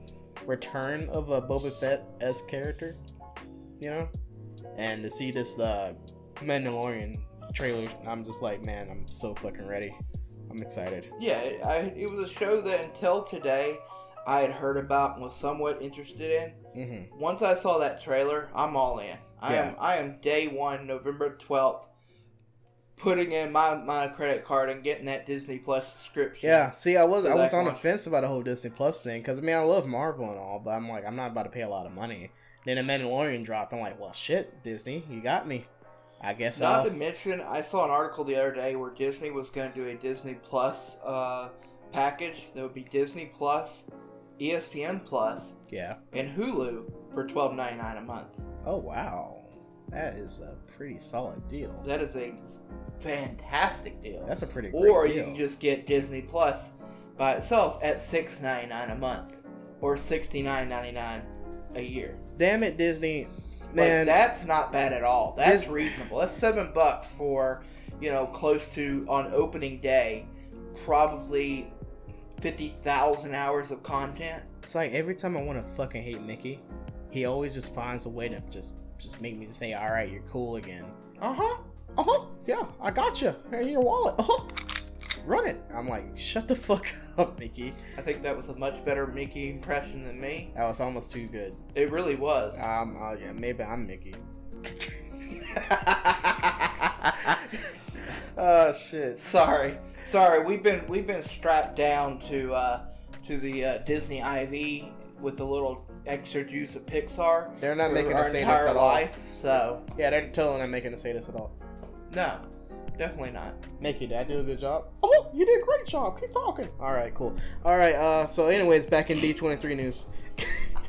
return of a Boba Fett as character, you know, and to see this uh, Mandalorian trailer, I'm just like, man, I'm so fucking ready. I'm excited. yeah, I, it was a show that until today I had heard about and was somewhat interested in. Mm-hmm. Once I saw that trailer, I'm all in. I Yeah. am I am day one, November twelfth, putting in my, my credit card and getting that Disney Plus subscription. Yeah. See, I was So I was on the fence about the whole Disney Plus thing because I mean I love Marvel and all, but I'm like I'm not about to pay a lot of money. Then the Mandalorian dropped. I'm like, well, shit, Disney, you got me. I guess Not I'll. to mention, I saw an article the other day where Disney was going to do a Disney Plus uh, package that would be Disney Plus, ESPN Plus, yeah. and Hulu for twelve ninety nine a month. Oh wow, that is a pretty solid deal. That is a fantastic deal. That's a pretty or deal. you can just get Disney Plus by itself at six ninety nine a month or sixty nine ninety nine a year. Damn it, Disney, Man, that's not bad at all. That's Dis- reasonable. That's seven bucks for you know close to on opening day, probably fifty thousand hours of content. It's like every time I want to fucking hate Mickey, he always just finds a way to just just make me say, "All right, you're cool again." Uh huh. Uh huh. Yeah, I got you. Hey, your wallet. Uh huh. Run it. I'm like, shut the fuck (laughs) up, Mickey. I think that was a much better Mickey impression than me. That was almost too good. It really was. Um, uh, yeah, maybe I'm Mickey. oh (laughs) (laughs) shit. sorry, sorry. We've been we've been strapped down to uh, to the uh, Disney IV with the little extra juice of Pixar. They're not making our us say this entire at all. life. So Yeah, they're totally not making us say this at all. no, definitely not. Mickey, did I do a good job? Oh, you did a great job. Keep talking. All right, cool. All right. Uh, so, anyways, back in D23 news.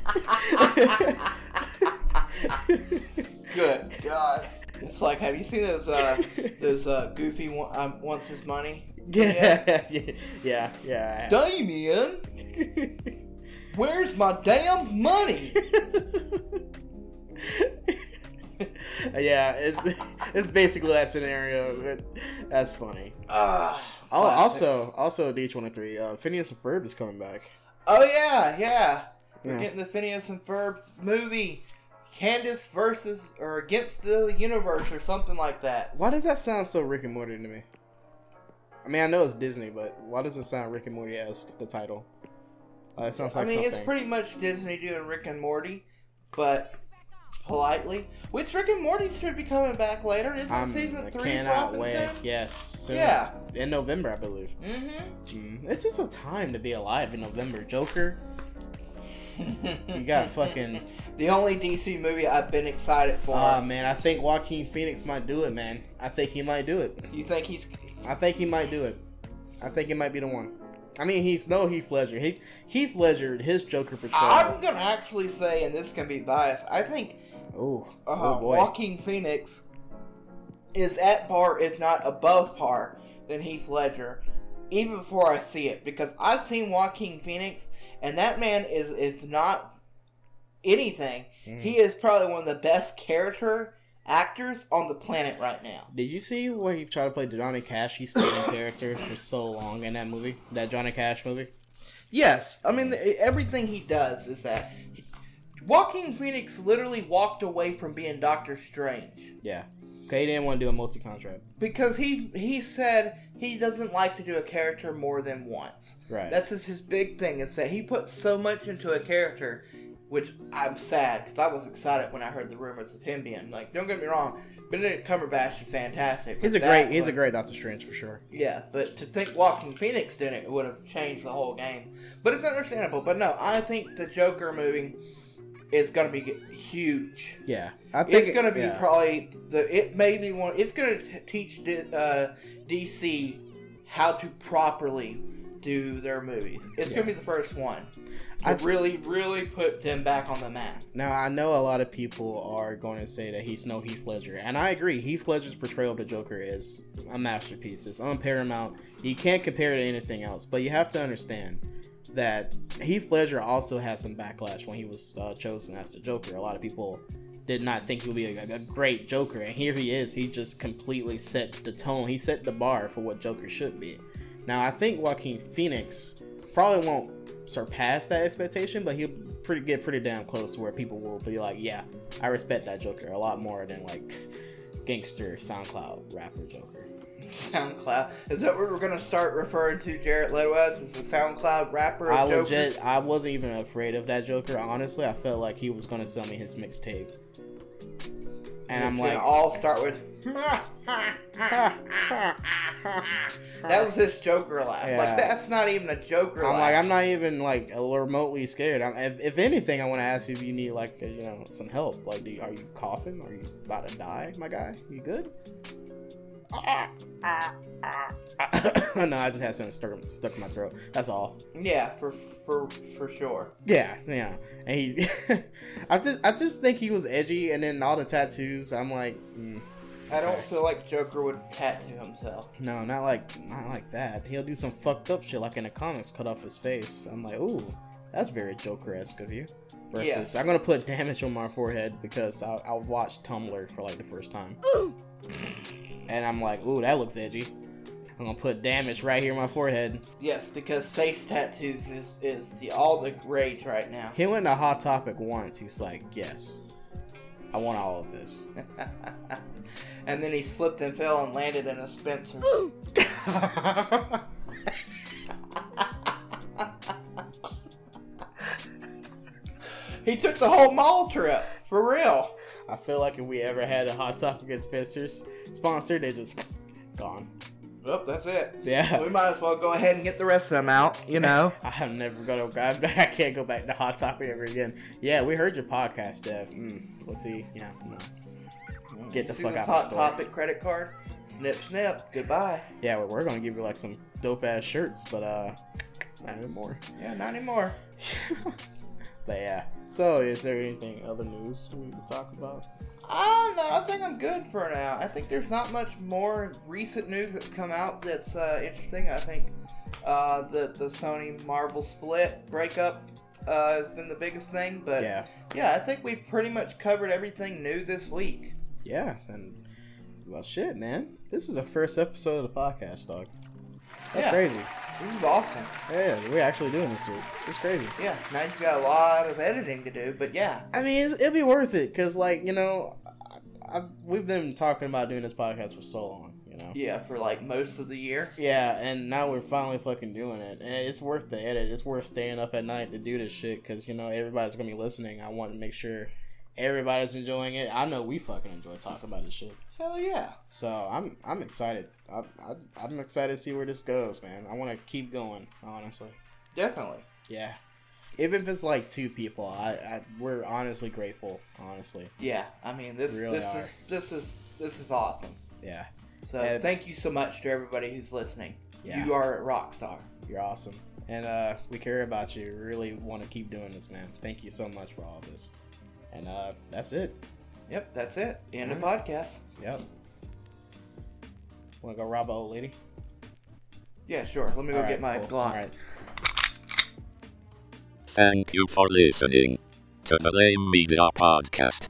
(laughs) Good God. It's like, have you seen those uh, (laughs) those uh, Goofy wa- um, wants his money? (laughs) Yeah, yeah, yeah, yeah. Damien, where's my damn money? (laughs) yeah, it's it's basically that scenario. That's funny. Oh, also, also D23. Uh, Phineas and Ferb is coming back. Oh yeah, yeah. We're Yeah. getting the Phineas and Ferb movie, Candace versus or against the universe or something like that. Why does that sound so Rick and Morty to me? I mean, I know it's Disney, but why does it sound Rick and Morty esque? The title. Uh, it sounds like I mean, something. it's pretty much Disney doing Rick and Morty, but politely. Which Rick and Morty should be coming back later. Isn't I'm, season I three cannot dropping wait. soon? Yes, soon. Yeah. in November, I believe. Mm-hmm. Mm, it's just a time to be alive in November. Joker, (laughs) you got fucking. (laughs) the only DC movie I've been excited for. Ah man, I think Joaquin Phoenix might do it, man. I think he might do it. you think he's? I think he might do it. I think he might be the one. I mean, he's no Heath Ledger. He, Heath Ledger, his Joker portrayal. I'm gonna actually say, and this can be biased. I think Ooh, uh, oh boy. Joaquin Phoenix is at par, if not above par, than Heath Ledger, even before I see it, because I've seen Joaquin Phoenix, and that man is is not anything. Mhm. He is probably one of the best character actors on the planet right now. Did you see where he tried to play Johnny Cash? He stayed in character for so long in that movie, that Johnny Cash movie. Yes, I mean everything he does is that. Joaquin Phoenix literally walked away from being Doctor Strange. Yeah, he didn't want to do a multi-contract. because he he said he doesn't like to do a character more than once. Right. That's just his big thing is that he puts so much into a character, which I'm sad because I was excited when I heard the rumors of him being like. Don't get me wrong, Benedict Cumberbatch is fantastic. he's a great. He's a great Doctor Strange for sure. Yeah, but to think Joaquin Phoenix did it, it would have changed the whole game. But it's understandable. But no, I think the Joker movie is going to be huge. Yeah, I think It's going to be yeah. probably the. It may be one. It's going to teach D- uh, DC how to properly do their movies. It's Yeah. going to be the first one I really, really put them back on the map. Now I know a lot of people are going to say that he's no Heath Ledger, and I agree. Heath Ledger's portrayal of the Joker is a masterpiece. It's unparamount. You can't compare it to anything else. But you have to understand that Heath Ledger also had some backlash when he was uh, chosen as the Joker. A lot of people did not think he would be a, a great Joker, and here he is. He just completely set the tone. He set the bar for what Joker should be. Now I think Joaquin Phoenix probably won't surpass that expectation, but he'll pretty get pretty damn close to where people will be like, yeah, I respect that Joker a lot more than like gangster SoundCloud rapper Joker. SoundCloud. Is that what we're going to start referring to Jared Leto as? Is the SoundCloud rapper? I Joker? legit, I wasn't even afraid of that Joker. Honestly, I felt like he was gonna sell me his mixtape, and I'm like, gonna all start with. (laughs) That was his Joker laugh. Yeah. Like that's not even a Joker I'm laugh. like, I'm not even like remotely scared. I'm, if, if anything, I want to ask you if you need like you know some help. Like, do you, are you coughing? Are you about to die, my guy? You good? (coughs) no, I just had something stuck, stuck in my throat. That's all. Yeah, for for for sure. Yeah, yeah. And he, (laughs) I just, I just think he was edgy, and then all the tattoos. I'm like, mm, I don't Okay. feel like Joker would tattoo himself. no, not like, not like that. He'll do some fucked up shit, like in the comics, cut off his face. I'm like, ooh, that's very Joker-esque of you. Versus, Yes. I'm gonna put damage on my forehead because I, I watched Tumblr for like the first time, and I'm like, ooh, that looks edgy. I'm gonna put damage right here on my forehead. Yes, because face tattoos is, is the all the rage right now. He went to Hot Topic once. He's like, yes, I want all of this. (laughs) and then he slipped and fell and landed in a Spencer. (laughs) he took the whole mall trip for real. I feel like if we ever had a Hot Topic at Spencer's sponsor, they just gone. Well, that's it. Yeah. We might as well go ahead and get the rest of them out, you (laughs) know. I'm never gonna go. (laughs) I can't go back to Hot Topic ever again. Yeah, we heard your podcast, Dev. Mm, let's see. Yeah, no. Get the See fuck out Hot the store. Topic credit card. Snip, snip. Goodbye. Yeah, we're, we're gonna give you like some dope ass shirts, but uh, not anymore. Yeah, not anymore. (laughs) But yeah. So, is there anything other news we need to talk about? I don't know. I think I'm good for now. I think there's not much more recent news that's come out that's uh, interesting. I think uh, the the Sony Marvel split breakup uh, has been the biggest thing. But yeah. yeah, I think we pretty much covered everything new this week. Yeah, and well, shit, man. This is the first episode of the podcast, dog. That's Yeah. crazy. This is awesome. Yeah, we're actually doing this. week. It's crazy. Yeah, now you've got a lot of editing to do, but yeah, I mean, it's, it'll be worth it because, like, you know, I, I, we've been talking about doing this podcast for so long, you know. yeah, for like most of the year. Yeah, and now we're finally fucking doing it, and it's worth the edit. It's worth staying up at night to do this shit because you know everybody's gonna be listening. I want to make sure everybody's enjoying it. I know we fucking enjoy talking about this shit, Hell yeah. so I'm I'm excited. I, I, I'm excited to see where this goes, man. I want to keep going, honestly. Definitely. Yeah, even if it's like two people, I, I we're honestly grateful. Honestly, Yeah, I mean this Really this are. is this is this is awesome. yeah, So And- thank you so much to everybody who's listening. Yeah. You are a rock star. you're awesome, and uh, we care about you. We really want to keep doing this, man. Thank you so much for all of this, and uh, that's it. Yep, that's it. End of Alright. podcast. Yep. Want to go rob a old lady? Yeah, sure. Let me go All right, get my cool. Glock. All right. Thank you for listening to the Lame Media Podcast.